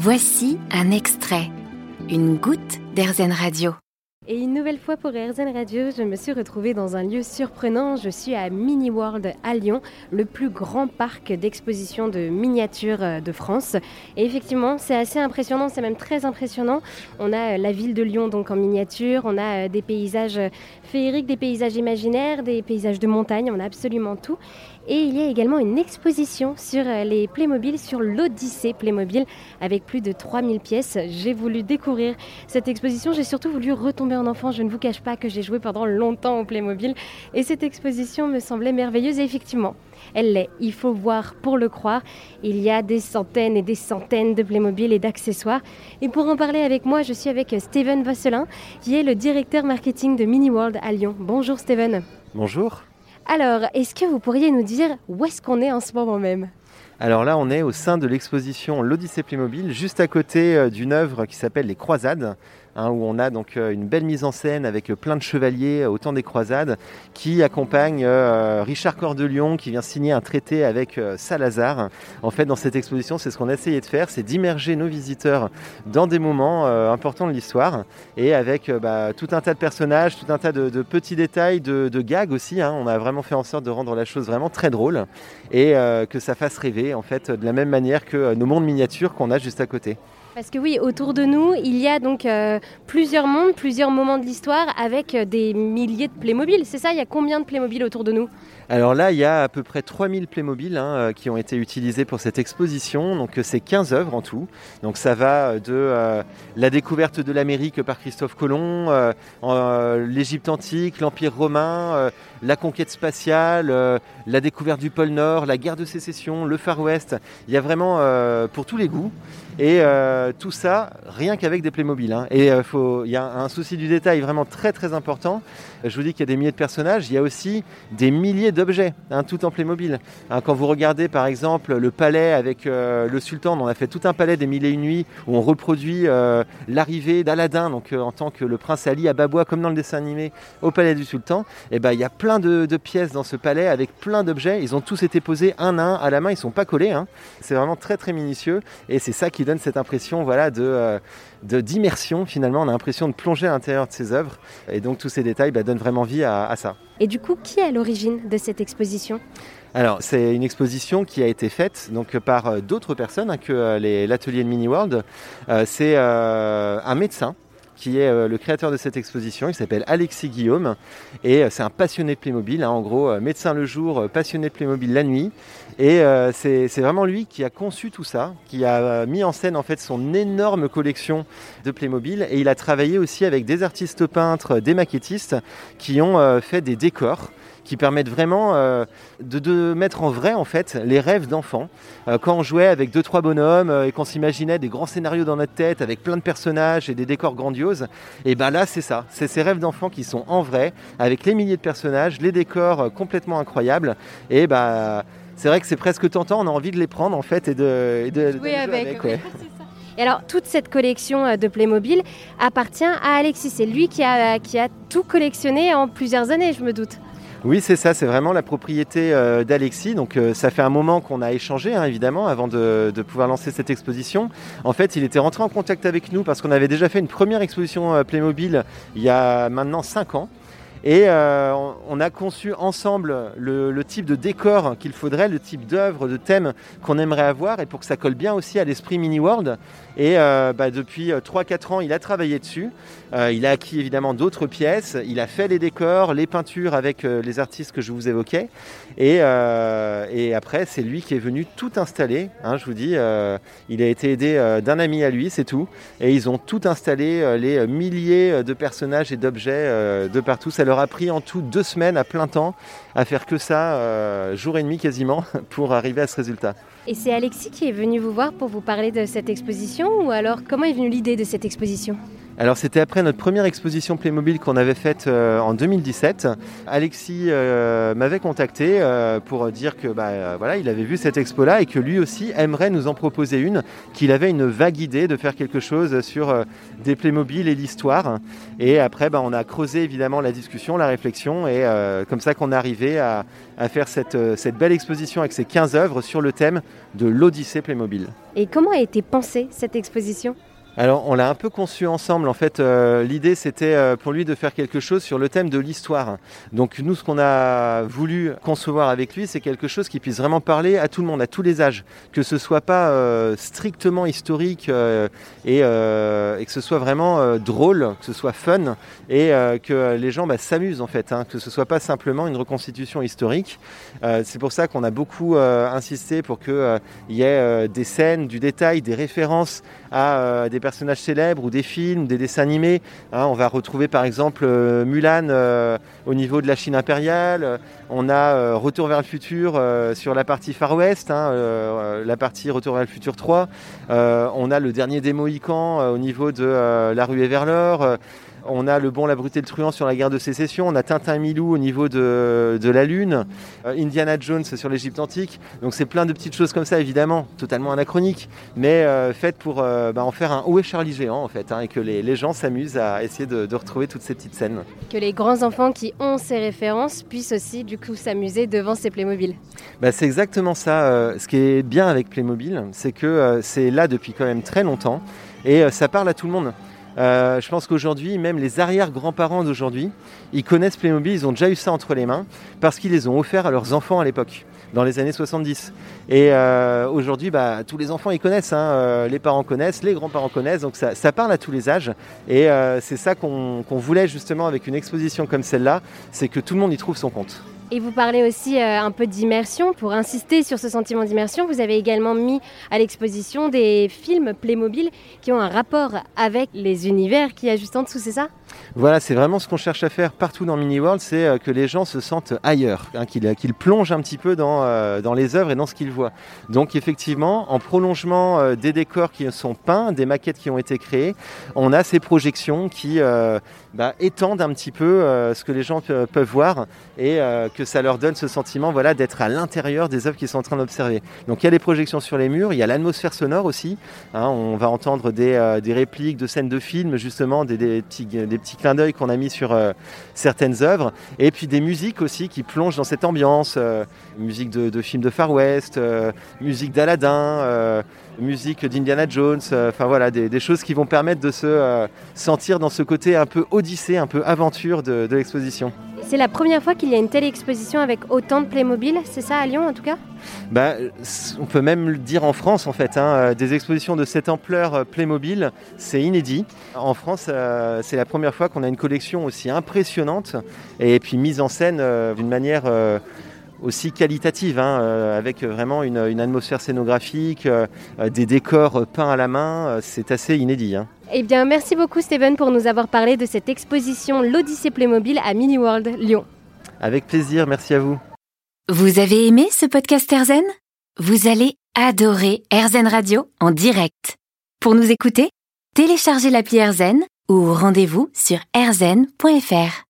Voici un extrait, une goutte d'Airzen Radio. Et une nouvelle fois pour RZN Radio, je me suis retrouvée dans un lieu surprenant. Je suis à Mini World à Lyon, le plus grand parc d'exposition de miniatures euh, de France. Et effectivement, c'est assez impressionnant, c'est même très impressionnant. On a euh, la ville de Lyon donc en miniature, on a euh, des paysages féeriques, des paysages imaginaires, des paysages de montagne, on a absolument tout. Et il y a également une exposition sur les Playmobil, sur l'Odyssée Playmobil, avec plus de 3000 pièces. J'ai voulu découvrir cette exposition, j'ai surtout voulu retomber en enfant. Je ne vous cache pas que j'ai joué pendant longtemps au Playmobil, et cette exposition me semblait merveilleuse, et effectivement, elle l'est. Il faut voir pour le croire. Il y a des centaines et des centaines de Playmobil et d'accessoires. Et pour en parler avec moi, je suis avec Steven Vasselin, qui est le directeur marketing de Mini World à Lyon. Bonjour Steven. Bonjour. Alors, est-ce que vous pourriez nous dire où est-ce qu'on est en ce moment même? Alors là, on est au sein de l'exposition L'Odyssée Playmobil, juste à côté euh, d'une œuvre qui s'appelle Les Croisades, Hein, où on a donc euh, une belle mise en scène avec euh, plein de chevaliers au temps des croisades qui accompagnent euh, Richard Cœur de Lion qui vient signer un traité avec Salazar. En fait, dans cette exposition, c'est ce qu'on a essayé de faire, c'est d'immerger nos visiteurs dans des moments importants de l'histoire et avec bah, tout un tas de personnages, tout un tas de, petits détails, de, gags aussi. Hein. On a vraiment fait en sorte de rendre la chose vraiment très drôle et que ça fasse rêver en fait de la même manière que nos mondes miniatures qu'on a juste à côté. Parce que oui, autour de nous, il y a donc euh, plusieurs mondes, plusieurs moments de l'histoire avec euh, des milliers de Playmobil. C'est ça Il y a combien de Playmobil autour de nous? Alors là, il y a à peu près 3000 Playmobil hein, euh, qui ont été utilisés pour cette exposition. Donc c'est 15 œuvres en tout. Donc ça va de la découverte de l'Amérique par Christophe Colomb, l'Égypte antique, l'Empire romain, la conquête spatiale, la découverte du pôle Nord, la guerre de sécession, le Far West. Il y a vraiment pour tous les goûts. Et euh, tout ça, rien qu'avec des Playmobil. Hein. Et euh, il y a un souci du détail vraiment très très important. Je vous dis qu'il y a des milliers de personnages, il y a aussi des milliers d'objets, hein, tout en Playmobil. Hein, quand vous regardez par exemple le palais avec euh, le sultan, on a fait tout un palais des mille et une nuits où on reproduit l'arrivée d'Aladin, donc en tant que le prince Ali à Babois, comme dans le dessin animé, au palais du sultan. Et ben il y a plein de, pièces dans ce palais avec plein d'objets. Ils ont tous été posés un à un à la main, ils sont pas collés. C'est vraiment très très minutieux et c'est ça qui donne cette impression voilà, de, euh, d'immersion finalement. On a l'impression de plonger à l'intérieur de ces œuvres. Et donc tous ces détails bah, donnent vraiment vie à, ça. Et du coup, qui est à l'origine de cette exposition? Alors, c'est une exposition qui a été faite donc, par euh, d'autres personnes hein, que euh, l'atelier de Mini World. c'est un médecin qui est le créateur de cette exposition. Il s'appelle Alexis Guillaume et c'est un passionné de Playmobil. Hein. en gros, médecin le jour, passionné de Playmobil la nuit. Et euh, c'est vraiment lui qui a conçu tout ça, qui a mis en scène en fait son énorme collection de Playmobil. Et il a travaillé aussi avec des artistes peintres, des maquettistes qui ont euh, fait des décors qui permettent vraiment euh, de, mettre en vrai en fait les rêves d'enfants. quand on jouait avec deux trois bonhommes et qu'on s'imaginait des grands scénarios dans notre tête avec plein de personnages et des décors grandioses, et ben là c'est ça, c'est ces rêves d'enfants qui sont en vrai avec les milliers de personnages, les décors complètement incroyables et bah c'est vrai que c'est presque tentant, on a envie de les prendre en fait et de, jouer, avec. Et alors, toute cette collection euh, de Playmobil appartient à Alexis. C'est lui qui a, qui a tout collectionné en plusieurs années, je me doute. Oui, c'est ça, c'est vraiment la propriété euh, d'Alexis. Donc euh, ça fait un moment qu'on a échangé, hein, évidemment, avant de, pouvoir lancer cette exposition. En fait, il était rentré en contact avec nous parce qu'on avait déjà fait une première exposition Playmobil il y a maintenant 5 ans. Et euh, on a conçu ensemble le, type de décor qu'il faudrait, le type d'œuvre, de thème qu'on aimerait avoir, et pour que ça colle bien aussi à l'esprit Mini World. Et euh, bah, depuis 3-4 euh, ans, il a travaillé dessus. il a acquis évidemment d'autres pièces. Il a fait les décors, les peintures avec les artistes que je vous évoquais. Et, après, c'est lui qui est venu tout installer. Hein, je vous dis, il a été aidé d'un ami à lui, c'est tout. Et ils ont tout installé, les milliers de personnages et d'objets de partout leur a pris en tout deux semaines à plein temps à faire que ça, euh, jour et demi quasiment, pour arriver à ce résultat. Et c'est Alexis qui est venu vous voir pour vous parler de cette exposition ou alors comment est venue l'idée de cette exposition? Alors c'était après notre première exposition Playmobil qu'on avait faite euh, en 2017. Alexis euh, m'avait contacté euh, pour dire que bah, il avait vu cette expo-là et que lui aussi aimerait nous en proposer une, qu'il avait une vague idée de faire quelque chose sur des Playmobil et l'histoire. Et après, bah, on a creusé évidemment la discussion, la réflexion, et comme ça qu'on est arrivé à, faire cette, cette belle exposition avec ces 15 œuvres sur le thème de l'Odyssée Playmobil. Et comment a été pensée cette exposition? Alors, on l'a un peu conçu ensemble. En fait, euh, l'idée, c'était euh, pour lui de faire quelque chose sur le thème de l'histoire. Donc, nous, ce qu'on a voulu concevoir avec lui, c'est quelque chose qui puisse vraiment parler à tout le monde, à tous les âges. Que ce soit pas euh, strictement historique et, que ce soit vraiment drôle, que ce soit fun et que les gens bah, s'amusent, en fait. Hein, que ce soit pas simplement une reconstitution historique. c'est pour ça qu'on a beaucoup insisté pour qu'il y ait des scènes, du détail, des références à des personnes personnages célèbres ou des films, des dessins animés. Hein. on va retrouver par exemple euh, Mulan euh, au niveau de la Chine impériale. On a euh, Retour vers le futur sur la partie Far West, hein, la partie Retour vers le futur 3. on a le dernier des Mohicans au niveau de La ruée vers l'or. On a Le Bon, la Brute et le Truand sur la guerre de sécession. On a Tintin et Milou au niveau de, la Lune. Euh, Indiana Jones sur l'Égypte antique. Donc c'est plein de petites choses comme ça, évidemment, totalement anachroniques, mais euh, faites pour euh, bah, en faire un Où est Charlie Géant, en fait, hein, et que les, gens s'amusent à essayer de, retrouver toutes ces petites scènes. Que les grands enfants qui ont ces références puissent aussi, du coup, s'amuser devant ces Playmobil. Bah, c'est exactement ça. ce qui est bien avec Playmobil, c'est que c'est là depuis quand même très longtemps, et ça parle à tout le monde. Euh, je pense qu'aujourd'hui, même les arrière-grands-parents d'aujourd'hui, ils connaissent Playmobil, ils ont déjà eu ça entre les mains parce qu'ils les ont offerts à leurs enfants à l'époque dans les années 70. Et euh, aujourd'hui, bah, tous les enfants ils connaissent, hein, euh, les parents connaissent, les grands-parents connaissent, donc ça, parle à tous les âges. Et c'est ça qu'on voulait justement avec une exposition comme celle-là, c'est que tout le monde y trouve son compte. Et vous parlez aussi euh, un peu d'immersion. Pour insister sur ce sentiment d'immersion, vous avez également mis à l'exposition des films Playmobil qui ont un rapport avec les univers qui y a juste en dessous, c'est ça? Voilà, c'est vraiment ce qu'on cherche à faire partout dans Mini World, c'est euh, que les gens se sentent ailleurs, hein, qu'ils plongent un petit peu dans, euh, dans les œuvres et dans ce qu'ils voient. Donc effectivement, en prolongement des décors qui sont peints, des maquettes qui ont été créées, on a ces projections qui bah, étendent un petit peu ce que les gens peuvent voir et que ça leur donne ce sentiment voilà, d'être à l'intérieur des œuvres qu'ils sont en train d'observer. Donc il y a les projections sur les murs, il y a l'atmosphère sonore aussi. Hein. on va entendre euh, des, répliques de scènes de films, justement, des, petits, des petits clins d'œil qu'on a mis sur euh, certaines œuvres. Et puis des musiques aussi qui plongent dans cette ambiance. Euh, musique de, films de Far West, musique d'Aladin musique d'Indiana Jones, enfin voilà, des, choses qui vont permettre de se sentir dans ce côté un peu odyssée, un peu aventure de l'exposition. C'est la première fois qu'il y a une telle exposition avec autant de Playmobil, c'est ça à Lyon en tout cas? Bah, On peut même le dire en France en fait. Hein. Euh, des expositions de cette ampleur euh, Playmobil, c'est inédit. En France, euh, c'est la première fois qu'on a une collection aussi impressionnante et puis mise en scène d'une manière aussi qualitative, hein, avec vraiment une, atmosphère scénographique, des décors peints à la main, c'est assez inédit. Hein. Eh bien, merci beaucoup Steven pour nous avoir parlé de cette exposition L'Odyssée Playmobil à Mini World Lyon. Avec plaisir, merci à vous. Vous avez aimé ce podcast Erzen Vous allez adorer Erzen Radio en direct. Pour nous écouter, téléchargez l'appli Erzen ou rendez-vous sur erzen.fr.